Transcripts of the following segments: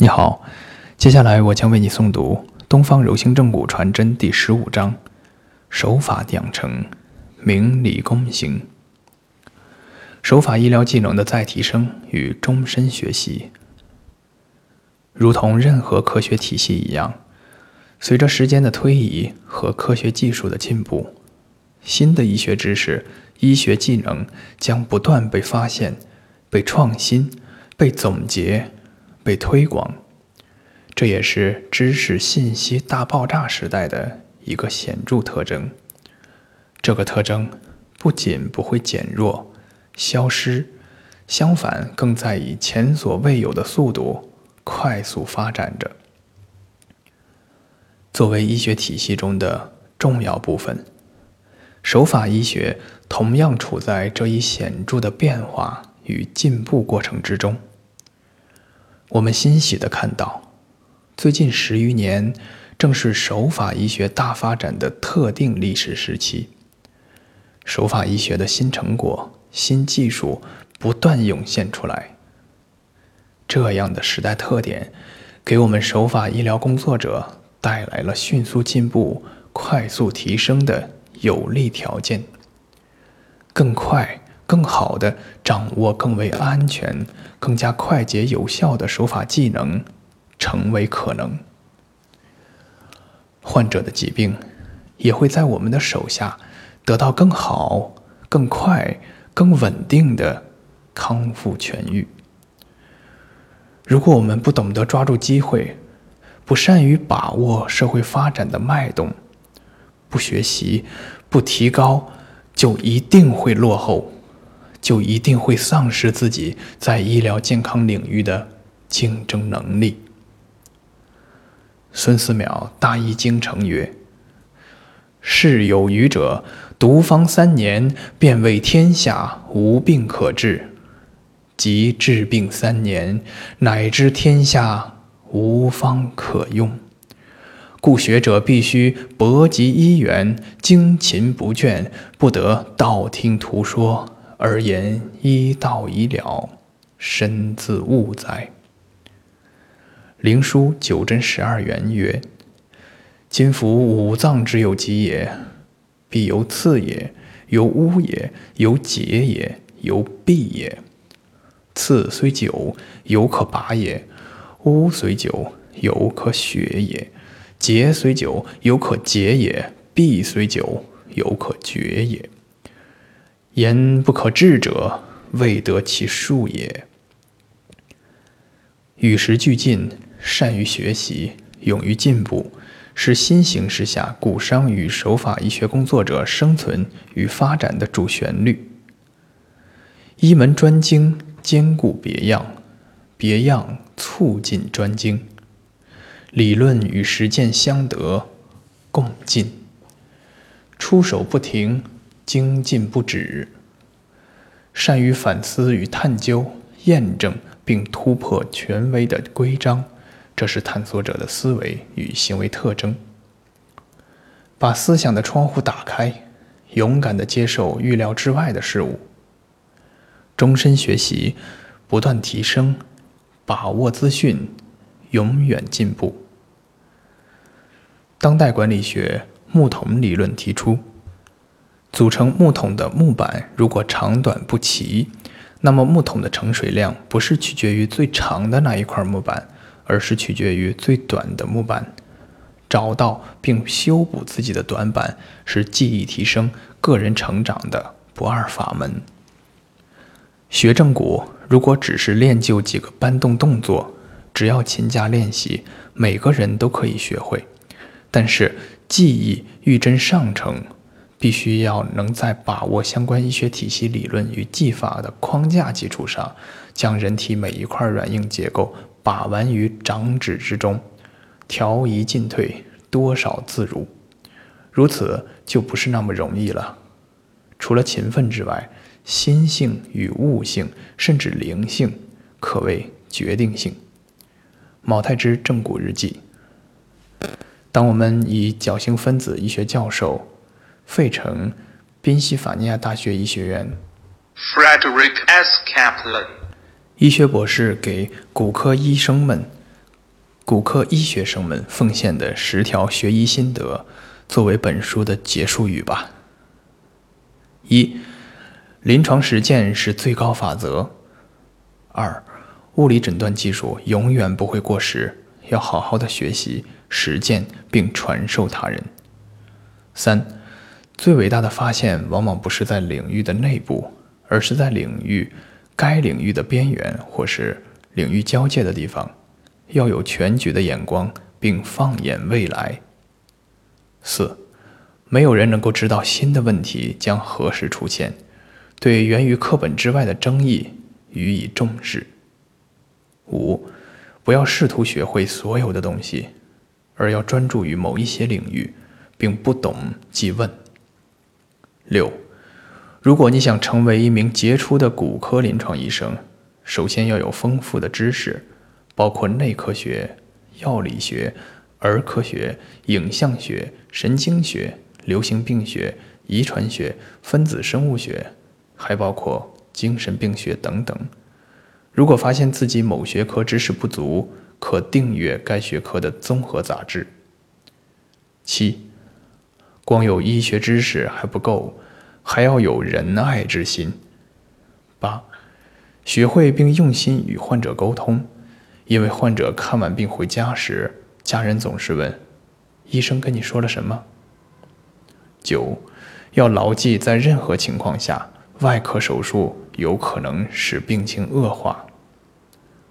你好，接下来我将为你诵读《东方柔性正骨传真》第十五章：手法养成，明理躬行。手法医疗技能的再提升与终身学习，如同任何科学体系一样，随着时间的推移和科学技术的进步，新的医学知识、医学技能将不断被发现、被创新、被总结。被推广，这也是知识信息大爆炸时代的一个显著特征。这个特征不仅不会减弱、消失，相反，更在以前所未有的速度快速发展着。作为医学体系中的重要部分，手法医学同样处在这一显著的变化与进步过程之中。我们欣喜地看到，最近十余年正是手法医学大发展的特定历史时期。手法医学的新成果、新技术不断涌现出来。这样的时代特点，给我们手法医疗工作者带来了迅速进步、快速提升的有利条件。更快。更好的掌握更为安全、更加快捷有效的手法技能，成为可能。患者的疾病也会在我们的手下得到更好、更快、更稳定的康复痊愈。如果我们不懂得抓住机会，不善于把握社会发展的脉动，不学习、不提高，就一定会落后。就一定会丧失自己在医疗健康领域的竞争能力。孙思邈大医精诚曰：“世有余者，独方三年，便为天下无病可治；即治病三年，乃知天下无方可用。故学者必须博及医源，精勤不倦，不得道听途说。”而言医道已了，身自误哉。灵枢九真十二元曰：“今夫五脏之有疾也，必由刺也，由污也，由结也，由闭也。刺虽久，犹可拔也；污虽久，犹可血也；结虽久，犹可解也；闭虽久，犹可绝也。”言不可治者，未得其术也。与时俱进，善于学习，勇于进步，是新形势下骨伤与手法医学工作者生存与发展的主旋律。一门专精，兼顾别样，别样促进专精，理论与实践相得，共进，出手不停。精进不止，善于反思与探究、验证并突破权威的规章，这是探索者的思维与行为特征。把思想的窗户打开，勇敢地接受预料之外的事物。终身学习，不断提升，把握资讯，永远进步。当代管理学木桶理论提出。组成木桶的木板如果长短不齐，那么木桶的盛水量不是取决于最长的那一块木板，而是取决于最短的木板。找到并修补自己的短板，是技艺提升、个人成长的不二法门。学正骨，如果只是练就几个搬动动作，只要勤加练习，每个人都可以学会。但是技艺欲臻上乘。必须要能在把握相关医学体系理论与技法的框架基础上，将人体每一块软硬结构把玩于掌指之中，调移进退，多少自如。如此就不是那么容易了。除了勤奋之外，心性与悟性，甚至灵性，可谓决定性。毛太之正骨日记。当我们以侥幸分子医学教授。费城，宾夕法尼亚大学医学院，Frederick S. Kaplan，医学博士给骨科医生们骨科医学生们奉献的十条学医心得，作为本书的结束语吧。一、临床实践是最高法则。二、物理诊断技术永远不会过时，要好好的学习、实践并传授他人。三、最伟大的发现往往不是在领域的内部，而是在领域该领域的边缘或是领域交界的地方。要有全局的眼光，并放眼未来。四，没有人能够知道新的问题将何时出现，对源于课本之外的争议予以重视。五，不要试图学会所有的东西，而要专注于某一些领域，并不懂即问。六，如果你想成为一名杰出的骨科临床医生，首先要有丰富的知识。包括内科学、药理学、儿科学、影像学、神经学、流行病学、遗传学、分子生物学，还包括精神病学等等。如果发现自己某学科知识不足，可订阅该学科的综合杂志。七，光有医学知识还不够，还要有仁爱之心。八，学会并用心与患者沟通。因为患者看完病回家时，家人总是问：“医生跟你说了什么？”九，要牢记，在任何情况下，外科手术有可能使病情恶化。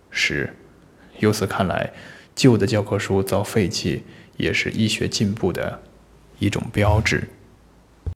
十，由此看来，旧的教科书遭废弃，也是医学进步的一种标志。